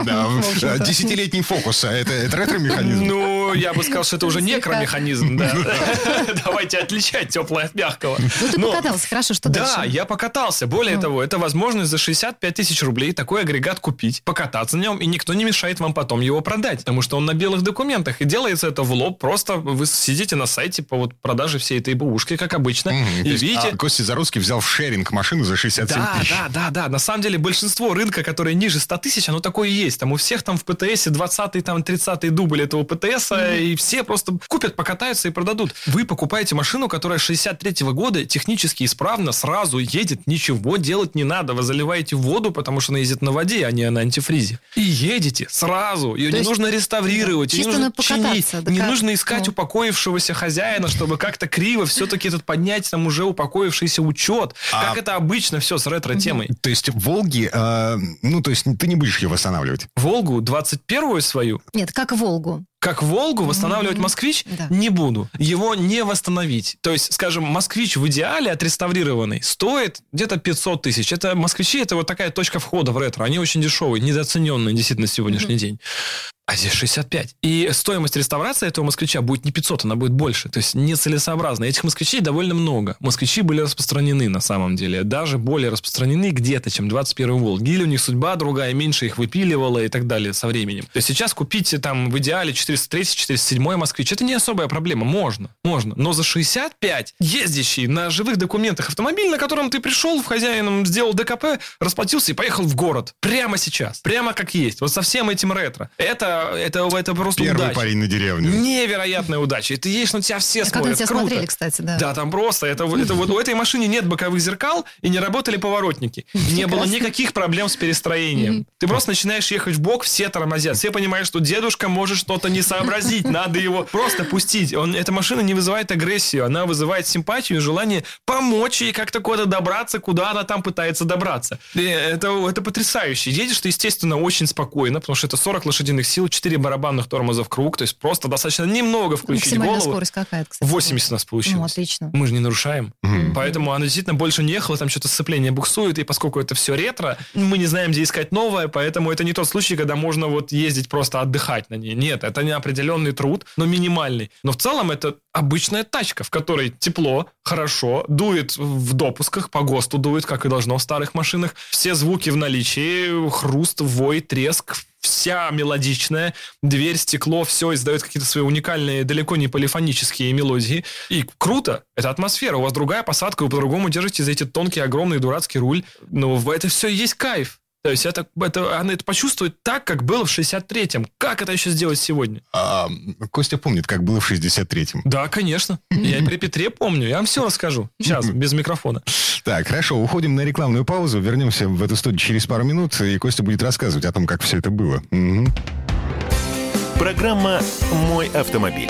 да. Десятилетний фокус. А это, это ретро-механизм? Ну, я бы сказал, что это уже некромеханизм, да. Давайте отличать теплое от мягкого. Ну, ты покатался, хорошо, что дальше? Да, я покатался. Более ну. того, это возможность за 65 тысяч рублей такой агрегат купить, покататься на нем, и никто не мешает вам потом его продать, потому что он на белых документах, и делается это в лоб, просто вы сидите на сайте по вот продаже всей этой бэушки, как обычно. Mm-hmm. И есть, видите... А Костя Зарусский взял в шеринг машину за 67 да, тысяч. Да, да, да. На самом деле большинство рынка, которое ниже 100 тысяч, оно такое и есть. Там у всех там в ПТСе 20-й, там 30-й дубль этого ПТСа, mm-hmm. и все просто купят, покатаются и продадут. Вы покупаете машину, которая 63-го года технически исправно сразу едет, ничего делать не надо. Вы заливаете воду, потому что она ездит на воде, а не на антифризе. И едете сразу. Ее То не нужно реставрировать, да, ее не нужно чинить, да не как... нужно искать ну. упокоившегося хозяина, чтобы как-то криво все-таки этот поднять там уже упокоившийся учет. А... Как это обычно все с ретро-темой. То есть Волги, э, ну, то есть ты не будешь ее восстанавливать? Волгу 21-ю свою? Нет, как Волгу как Волгу восстанавливать москвич да. не буду. Его не восстановить. То есть, скажем, москвич в идеале отреставрированный стоит где-то 500 тысяч. Это москвичи, это вот такая точка входа в ретро. Они очень дешевые, недооцененные действительно на сегодняшний mm-hmm. день. А здесь 65. И стоимость реставрации этого москвича будет не 500, она будет больше. То есть нецелесообразно. Этих москвичей довольно много. Москвичи были распространены на самом деле. Даже более распространены где-то, чем 21 Волги. Или у них судьба другая, меньше их выпиливала и так далее со временем. То есть сейчас купить там в идеале 403-407 москвич, это не особая проблема. Можно, можно. Но за 65 ездящий на живых документах автомобиль, на котором ты пришел в хозяином, сделал ДКП, расплатился и поехал в город. Прямо сейчас. Прямо как есть. Вот со всем этим ретро. Это это, это, это просто Первый удача. парень на деревню. Невероятная удача. И ты едешь, на тебя все А как на смотрят. тебя Круто. смотрели, кстати, да. Да, там просто. Это, это вот у этой машины нет боковых зеркал и не работали поворотники. И не было никаких проблем с перестроением. Ты просто начинаешь ехать в бок, все тормозят. Все понимают, что дедушка может что-то не сообразить. Надо его просто пустить. Он, эта машина не вызывает агрессию. Она вызывает симпатию и желание помочь ей как-то куда-то добраться, куда она там пытается добраться. И это, это потрясающе. Едешь ты, естественно, очень спокойно, потому что это 40 лошадиных сил, 4 барабанных тормоза в круг. То есть просто достаточно немного включить Максимальная голову. скорость какая-то, кстати? 80 у нас Ну, получилось. отлично. Мы же не нарушаем. Мгм. Поэтому она действительно больше не ехала, там что-то сцепление буксует, и поскольку это все ретро, мы не знаем, где искать новое, поэтому это не тот случай, когда можно вот ездить просто отдыхать на ней. Нет, это не определенный труд, но минимальный. Но в целом это обычная тачка, в которой тепло, хорошо, дует в допусках, по ГОСТу дует, как и должно в старых машинах. Все звуки в наличии, хруст, вой, треск, вся мелодичная, дверь, стекло, все издает какие-то свои уникальные, далеко не полифонические мелодии. И круто, это атмосфера, у вас другая посадка, вы по-другому держите за эти тонкие, огромный дурацкий руль. Но в это все есть кайф. То есть это, это, она это почувствует так, как было в 63-м. Как это еще сделать сегодня? А, Костя помнит, как было в 63-м. Да, конечно. Я и при Петре помню. Я вам все расскажу. Сейчас, без микрофона. Так, хорошо, уходим на рекламную паузу, вернемся в эту студию через пару минут, и Костя будет рассказывать о том, как все это было. Мгм. Программа «Мой автомобиль».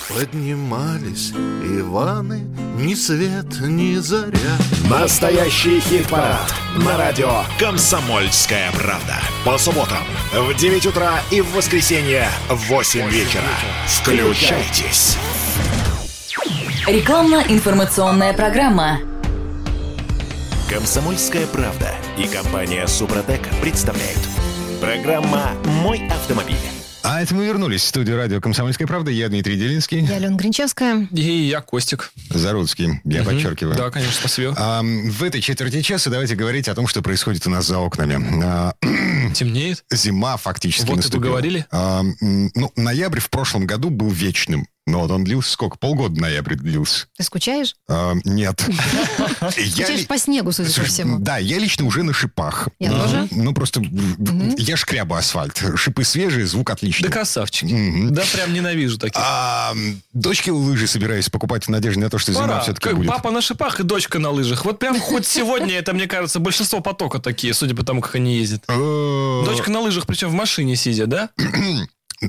Поднимались Иваны, ни свет, ни заря. Настоящий хит-парад на радио «Комсомольская правда». По субботам в 9 утра и в воскресенье в 8 вечера. Включайтесь. Рекламно-информационная программа. «Комсомольская правда» и компания «Супротек» представляют. Программа «Мой автомобиль». А это мы вернулись в студию радио «Комсомольская правда». Я Дмитрий Делинский, Я Алена Гринчевская. И я Костик. Заруцкий, я подчеркиваю. Да, конечно, спасибо. А, в этой четверти часа давайте говорить о том, что происходит у нас за окнами. А, Темнеет. зима фактически Вот и наступила. поговорили. А, ну, ноябрь в прошлом году был вечным. Но вот он длился сколько? Полгода ноябрь длился. Ты скучаешь? А, нет. Скучаешь по снегу, судя по всему. Да, я лично уже на шипах. Я тоже. Ну, просто я шкрябу асфальт. Шипы свежие, звук Да отличный. красавчики. Мгм. Да прям ненавижу таких. А, дочке лыжи собираюсь покупать в надежде на то, что зима все-таки будет. папа на шипах и дочка на лыжах. Вот прям хоть сегодня, это, мне кажется, большинство потока такие, судя по тому, как они ездят. Э, Дочка на лыжах, причем в машине сидя, да?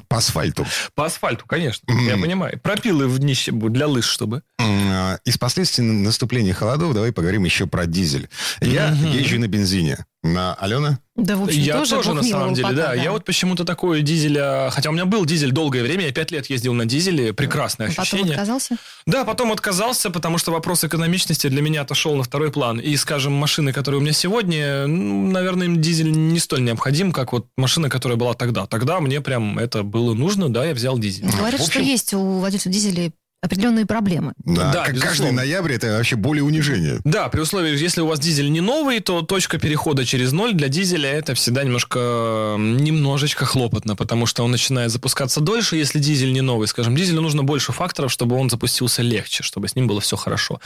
По асфальту. По асфальту, конечно. Я понимаю. Пропилы в днище для лыж, чтобы. А, Из последствий наступления холодов давай поговорим еще про дизель. Я езжу на бензине. На Алена? Да, в общем, я тоже, тоже, на самом деле, пока, да. Я вот почему-то такой дизеля... Хотя у меня был дизель долгое время, я пять лет ездил на дизеле, прекрасное Потом ощущение. отказался? Да, потом отказался, потому что вопрос экономичности для меня отошел на второй план. И, скажем, машины, которые у меня сегодня, ну, наверное, им дизель не столь необходим, как вот машина, которая была тогда. Тогда мне прям это было нужно, да, я взял дизель. Говорят, В общем- что есть у владельцев дизелей определенные проблемы. Да, Да, как безусловно. каждый ноябрь это вообще более унижение. Да, при условии, если у вас дизель не новый, то точка перехода через ноль для дизеля это всегда немножко, немножечко хлопотно, потому что он начинает запускаться дольше, если дизель не новый. Скажем, дизелю нужно больше факторов, чтобы он запустился легче, чтобы с ним было все хорошо.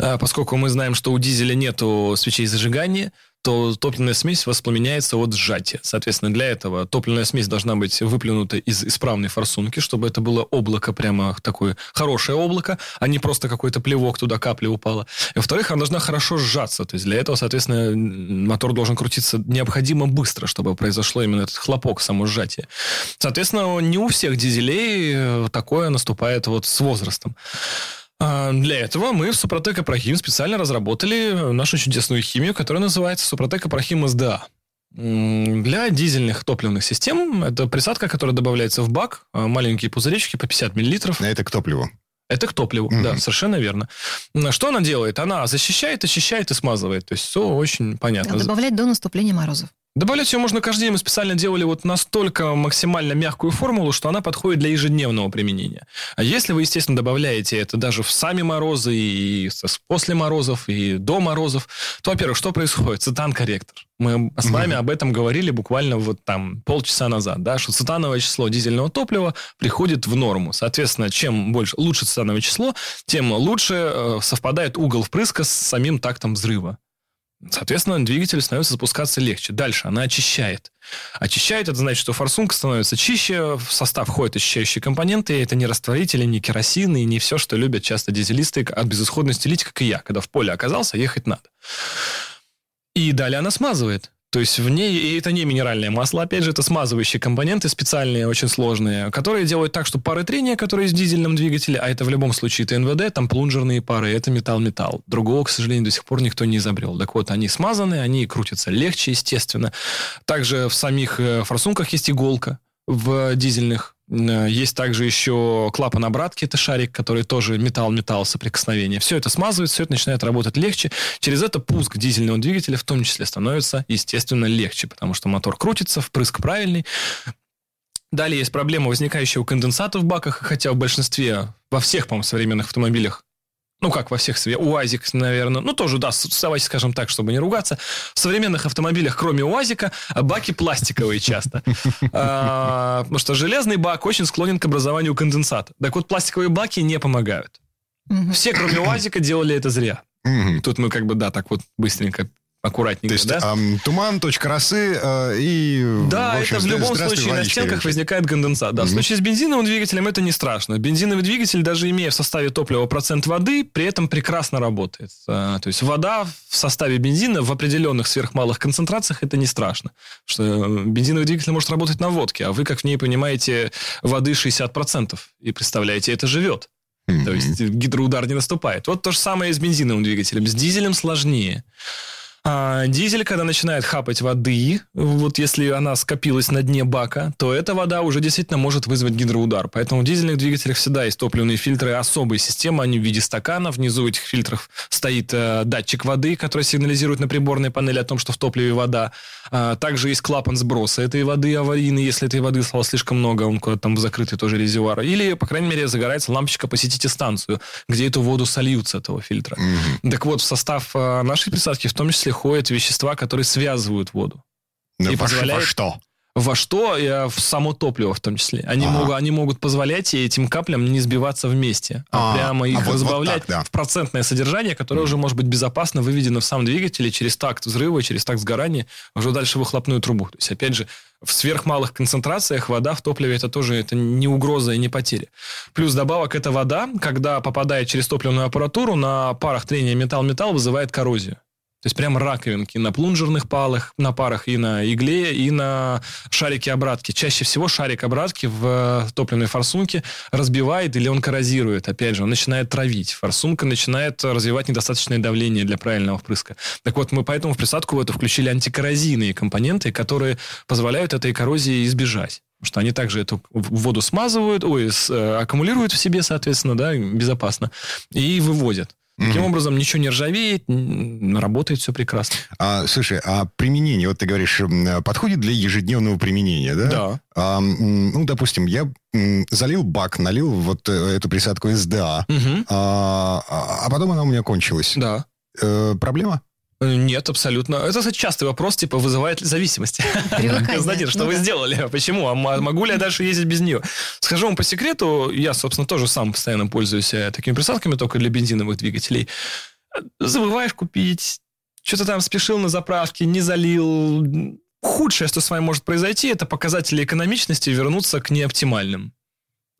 А, Поскольку мы знаем, что у дизеля нету свечей зажигания, то топливная смесь воспламеняется от сжатия. Соответственно, для этого топливная смесь должна быть выплюнута из исправной форсунки, чтобы это было облако, прямо такое хорошее облако, а не просто какой-то плевок туда капля упала. И, во-вторых, она должна хорошо сжаться. То есть для этого, соответственно, мотор должен крутиться необходимо быстро, чтобы произошло именно этот хлопок, само сжатие. Соответственно, не у всех дизелей э, такое наступает вот с возрастом. А, Для этого мы в Супротек Апрахим специально разработали нашу чудесную химию, которая называется Супротек Апрахим СДА. Для дизельных топливных систем это присадка, которая добавляется в бак, а, маленькие пузыречки по 50 миллилитров. А это к топливу. Это к топливу, Мгм. да, совершенно верно. Что она делает? Она защищает, очищает и смазывает. То есть все очень понятно. Добавлять до наступления морозов. Добавлять ее можно каждый день. Мы специально делали вот настолько максимально мягкую формулу, что она подходит для ежедневного применения. А если вы, естественно, добавляете это даже в сами морозы, и после морозов, и до морозов, то, во-первых, что происходит? Цитан-корректор. Мы с вами об этом говорили буквально вот там полчаса назад, да, что цитановое число дизельного топлива приходит в норму. Соответственно, чем больше, лучше цитановое число, тем лучше э, совпадает угол впрыска с самим тактом взрыва. Соответственно, двигатель становится запускаться легче. Дальше она очищает. Очищает, это значит, что форсунка становится чище, в состав входят очищающие компоненты, это не растворители, не керосин и не все, что любят часто дизелисты от безысходности лить, как и я. Когда в поле оказался, ехать надо. И далее она смазывает. То есть в ней, и это не минеральное масло, опять же, это смазывающие компоненты специальные, очень сложные, которые делают так, что пары трения, которые в дизельном двигателе, а это в любом случае это НВД, там плунжерные пары, это металл-металл. Другого, к сожалению, до сих пор никто не изобрел. Так вот, они смазаны, они крутятся легче, естественно. Также в самих э, форсунках есть иголка в дизельных есть также еще клапан обратки, это шарик, который тоже металл-металл соприкосновения. Все это смазывает, все это начинает работать легче. Через это пуск дизельного двигателя в том числе становится, естественно, легче, потому что мотор крутится, впрыск правильный. Далее есть проблема возникающая у конденсата в баках, хотя в большинстве, во всех, по-моему, современных автомобилях ну, как во всех себе, УАЗик, наверное, ну, тоже, да, давайте скажем так, чтобы не ругаться. В современных автомобилях, кроме УАЗика, баки пластиковые часто. А, потому что железный бак очень склонен к образованию конденсата. Так вот, пластиковые баки не помогают. Все, кроме УАЗика, делали это зря. Тут мы как бы, да, так вот быстренько аккуратненько, То есть, да? Эм, туман, точка росы э, и... Да, в общем, это в любом случае на стенках возникает конденсат. Да, mm-hmm. В случае с бензиновым двигателем это не страшно. Бензиновый двигатель, даже имея в составе топлива процент воды, при этом прекрасно работает. А, то есть вода в составе бензина в определенных сверхмалых концентрациях это не страшно. Что э, бензиновый двигатель может работать на водке, а вы, как в ней понимаете, воды 60%. И представляете, это живет. Mm-hmm. То есть гидроудар не наступает. Вот то же самое и с бензиновым двигателем. С дизелем сложнее. А дизель, когда начинает хапать воды, вот если она скопилась на дне бака, то эта вода уже действительно может вызвать гидроудар. Поэтому в дизельных двигателях всегда есть топливные фильтры особой системы, они в виде стакана. Внизу этих фильтров стоит э, датчик воды, который сигнализирует на приборной панели о том, что в топливе вода. А, также есть клапан сброса этой воды аварийный, если этой воды стало слишком много, он куда-то там в закрытый тоже резервуар. Или, по крайней мере, загорается лампочка «Посетите станцию», где эту воду сольют с этого фильтра. Mm-hmm. Так вот, в состав э, нашей присадки в том числе приходят вещества, которые связывают воду. Но и во, позволяет... во что? Во что? И в само топливо в том числе. Они, ага. могут, они могут позволять этим каплям не сбиваться вместе, а, а прямо их а вот, разбавлять вот так, да. в процентное содержание, которое mm. уже может быть безопасно выведено в сам двигатель через такт взрыва, через такт сгорания уже дальше выхлопную трубу. То есть, опять же, в сверхмалых концентрациях вода в топливе это тоже это не угроза и не потеря. Плюс добавок эта вода, когда попадает через топливную аппаратуру, на парах трения металл-металл вызывает коррозию. То есть прям раковинки на плунжерных палах, на парах и на игле, и на шарике обратки. Чаще всего шарик обратки в топливной форсунке разбивает или он коррозирует. Опять же, он начинает травить. Форсунка начинает развивать недостаточное давление для правильного впрыска. Так вот, мы поэтому в присадку в эту включили антикоррозийные компоненты, которые позволяют этой коррозии избежать. Потому что они также эту воду смазывают, ой, э, аккумулируют в себе, соответственно, да, безопасно, и выводят. Таким mm-hmm. образом, ничего не ржавеет, работает все прекрасно. А, слушай, а применение, вот ты говоришь, подходит для ежедневного применения, да? Да. А, ну, допустим, я залил бак, налил вот э, эту присадку СДА, mm-hmm. а, а потом она у меня кончилась. Да. Э, проблема? Нет, абсолютно. Это, кстати, частый вопрос, типа, вызывает ли зависимость? Знаете, что ну, вы да. сделали? А почему? А могу ли я дальше ездить без нее? Скажу вам по секрету, я, собственно, тоже сам постоянно пользуюсь э, такими присадками, только для бензиновых двигателей. Забываешь купить, что-то там спешил на заправке, не залил. Худшее, что с вами может произойти, это показатели экономичности вернуться к неоптимальным.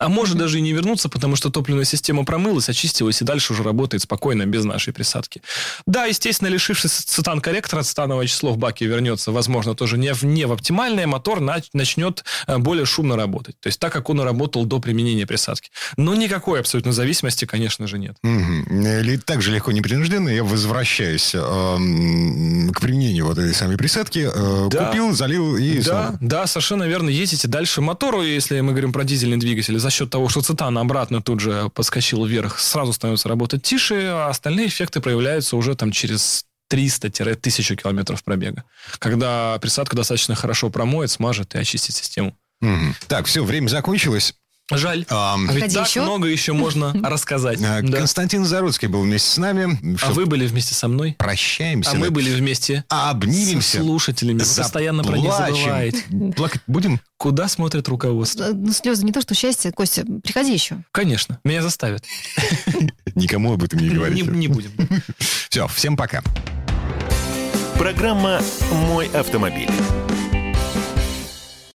А может даже и не вернуться, потому что топливная система промылась, очистилась и дальше уже работает спокойно, без нашей присадки. Да, естественно, лишившись цитан-корректора, цитановое число в баке вернется, возможно, тоже не в, не в оптимальное, мотор начнет э, более шумно работать. То есть так, как он работал до применения присадки. Но никакой абсолютно зависимости, конечно же, нет. Угу. Так же легко непринужденно я возвращаюсь э, к применению вот этой самой присадки. Э, да. Купил, залил и... Да, да, совершенно верно. Ездите дальше мотору, если мы говорим про дизельный двигатель, за счет того, что цитан обратно тут же подскочил вверх, сразу становится работать тише, а остальные эффекты проявляются уже там через 300-1000 километров пробега. Когда присадка достаточно хорошо промоет, смажет и очистит систему. Мгм. Так, все, время закончилось. Жаль. Ам, А ведь так еще? много еще можно рассказать. а, Да. Константин Заруцкий был вместе с нами. А вы были вместе со мной? Прощаемся. А мы были вместе А, обнимемся. слушателями. Вы постоянно про них забываете. Плакать будем? Куда смотрит руководство? Э, Ну, слезы не то, что счастье. Костя, приходи еще. Конечно, меня заставят. Никому об этом не Не, говорите. не будем. Все, всем пока. Программа «Мой автомобиль».